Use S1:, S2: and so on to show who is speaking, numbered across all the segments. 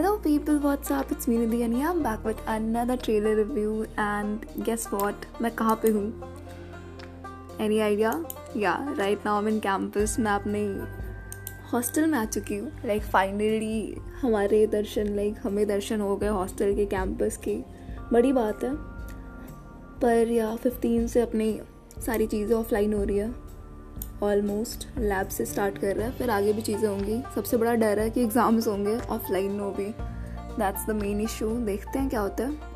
S1: Hello people, what's up? It's me Nidhi and I'm back with another trailer review and guess what? मैं कहाँ पे हूँ? Any idea? Yeah, right now I'm in campus. मैं अपने hostel में आ चुकी हूँ लाइक like, फाइनली हमारे दर्शन लाइक like, हमें दर्शन हो गए हॉस्टल के कैंपस की बड़ी बात है पर या फिफ्टीन से अपनी सारी चीज़ें ऑफलाइन हो रही है ऑलमोस्ट लैब से स्टार्ट कर रहा है फिर आगे भी चीज़ें होंगी। सबसे बड़ा डर है कि एग्ज़ाम्स होंगे ऑफलाइन में भी दैट्स द मेन इशू देखते हैं क्या होता है।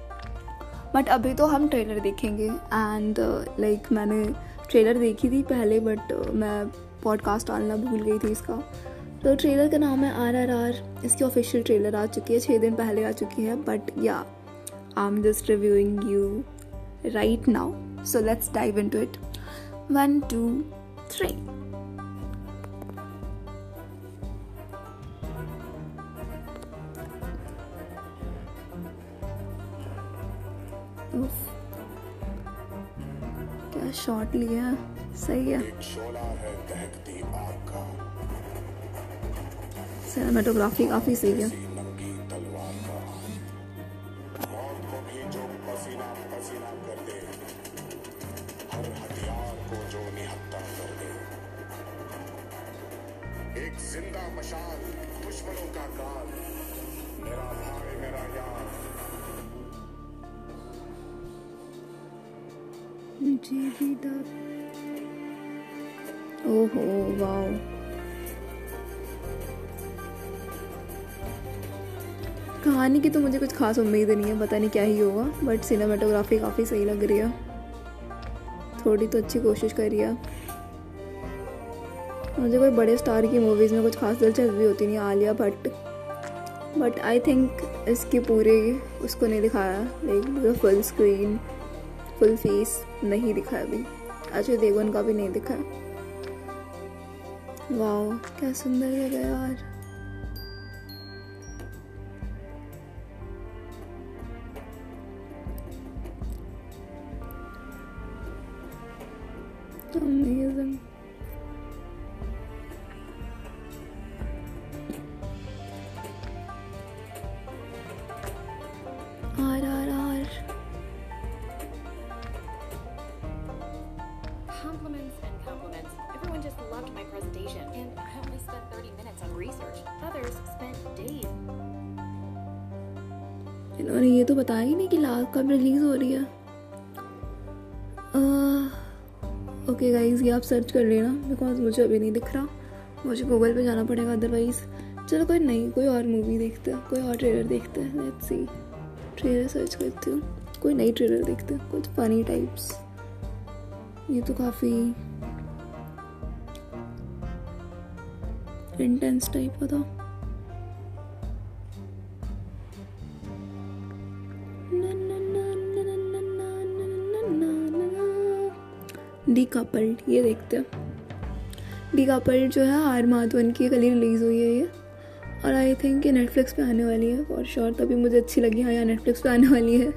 S1: बट अभी तो हम ट्रेलर देखेंगे। एंड लाइक uh, like, मैंने ट्रेलर देखी थी पहले बट uh, मैं पॉडकास्ट डालना भूल गई थी इसका। तो ट्रेलर का नाम है आर आर आर इसकी ऑफिशियल ट्रेलर आ चुकी है। छः दिन पहले आ चुकी है। But yeah I am just reviewing you right now so let's dive into it one two three. क्या शॉट लिया? सही है। सिनेमाटोग्राफी काफ़ी सही है।
S2: एक ज़िंदा मशाल, दुश्मनों का काल मेरा भाई, मेरा यार।
S1: मुझे भी ओहो, वाओ। कहानी की तो मुझे कुछ खास उम्मीद नहीं है, पता नहीं क्या ही होगा बट सिनेमाटोग्राफी काफ़ी सही लग रही है। थोड़ी तो अच्छी कोशिश करी है मुझे कोई बड़े स्टार की मूवीज़ में कुछ खास दिलचस्पी होती नहीं, Alia Bhatt. But I think इसकी पूरी, उसको नहीं दिखाया। Like full screen full face नहीं दिखाया अभी। अजय देवगन का भी नहीं दिखाया। वाह क्या सुंदर जगह यार। Amazing
S3: presentation, and I only spent 30 minutes on research. Others spent days.
S1: इन्होंने ये तो बताया ही नहीं कि लाल कब रिलीज़ हो रही है। ओके गाइज़ ये आप सर्च कर लेना बिकॉज़ मुझे अभी नहीं दिख रहा। मुझे गूगल पे जाना पड़ेगा अदरवाइज़ चलो कोई नहीं कोई और मूवी देखते हैं कोई और ट्रेलर देखते हैं लेट्स सी ट्रेलर सर्च करती हूँ। कोई नई ट्रेलर देखते हैं कुछ फनी टाइप्स ये तो काफ़ी इंटेंस टाइप का था डी कपल्ड ये देखते हैं। डी कपल्ड जो है आर माधवन की कल रिलीज़ हुई है ये। और आई थिंक ये नेटफ्लिक्स पे आने वाली है फॉर श्योर तभी मुझे अच्छी लगी। हाँ यहाँ नेटफ्लिक्स पे आने वाली है।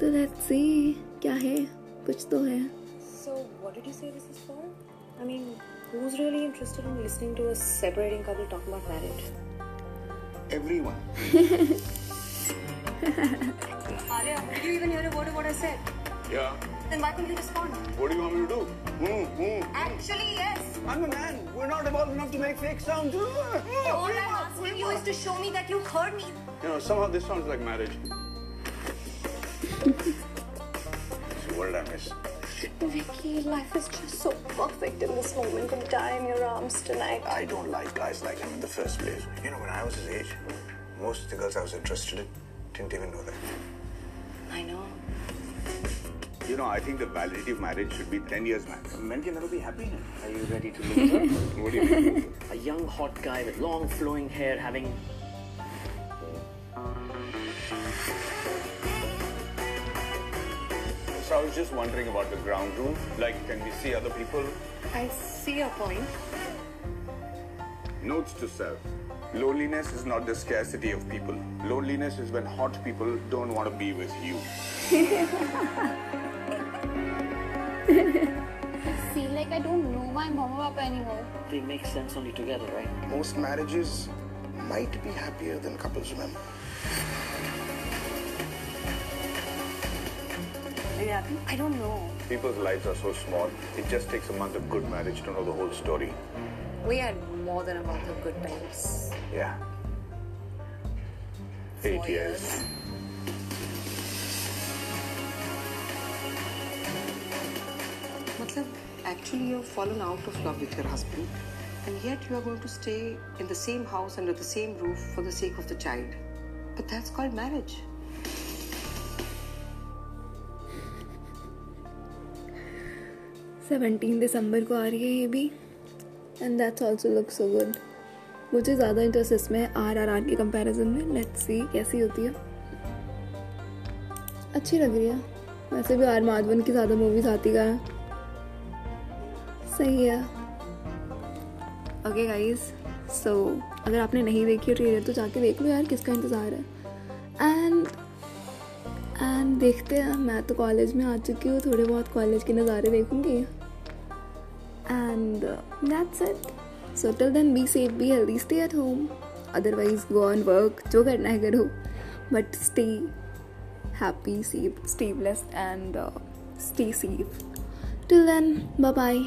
S1: तो लेट्स सी क्या है? कुछ तो है।
S4: So, what did you say this is for? I mean, who's really interested in listening to a separating couple talk about marriage?
S2: Everyone.
S4: Arya, did you even hear a word of what I said?
S2: Yeah.
S4: Then why couldn't you respond?
S2: What do you want me to do? Hmm, hmm.
S4: Actually, yes.
S2: I'm a man. We're not evolved enough to make fake sounds.
S4: All I'm asking you is to show me that you heard me.
S2: You know, somehow this sounds like marriage. so what did I miss?
S4: Vicky, life is just so perfect in this moment to die in your arms tonight.
S2: I don't like guys like him in the first place. You know, when I was his age, most of the girls I was interested in didn't even know that.
S4: I know.
S2: You know, I think the validity of marriage should be 10 years max.
S5: Men can never be happy. Are you ready to meet her?
S2: What do you mean?
S5: a young, hot guy with long, flowing hair having.
S2: I was just wondering about the ground room. Like, can we see other people?
S4: I see your point.
S2: Notes to self. Loneliness is not the scarcity of people. Loneliness is when hot people don't want to be with you.
S6: I feel like I don't know my mama papa anymore.
S5: They make sense only together, right?
S7: Most marriages
S6: might be happier than couples remember.
S4: Are? I don't know.
S2: People's lives are so small. It just takes a month of good marriage to know the whole story.
S4: We had more than a month of good times.
S2: Yeah. Eight
S4: Four
S2: years.
S7: Matlab, actually you've fallen out of love with your husband and yet you are going to stay in the same house under the same roof for the sake of the child. But that's called marriage.
S1: Seventeen दिसंबर को आ रही है ये भी। And that's also look so good मुझे ज़्यादा interest इसमें है आर आर आर के कंपैरिजन में। लेट्स सी कैसी होती है। अच्छी लग रही है। वैसे भी आर माधवन की ज़्यादा मूवीज़ आती का है। सही है। ओके गाइस सो अगर आपने नहीं देखी ट्रेलर तो जाके देख लो यार, किसका इंतज़ार है। एंड एंड देखते हैं, मैं तो कॉलेज में आ चुकी हूँ, थोड़े बहुत कॉलेज के नज़ारे देखूँगी। And that's it so till then be safe be healthy stay at home otherwise go on work जो करना है करो। But stay happy safe stay blessed and stay safe till then bye bye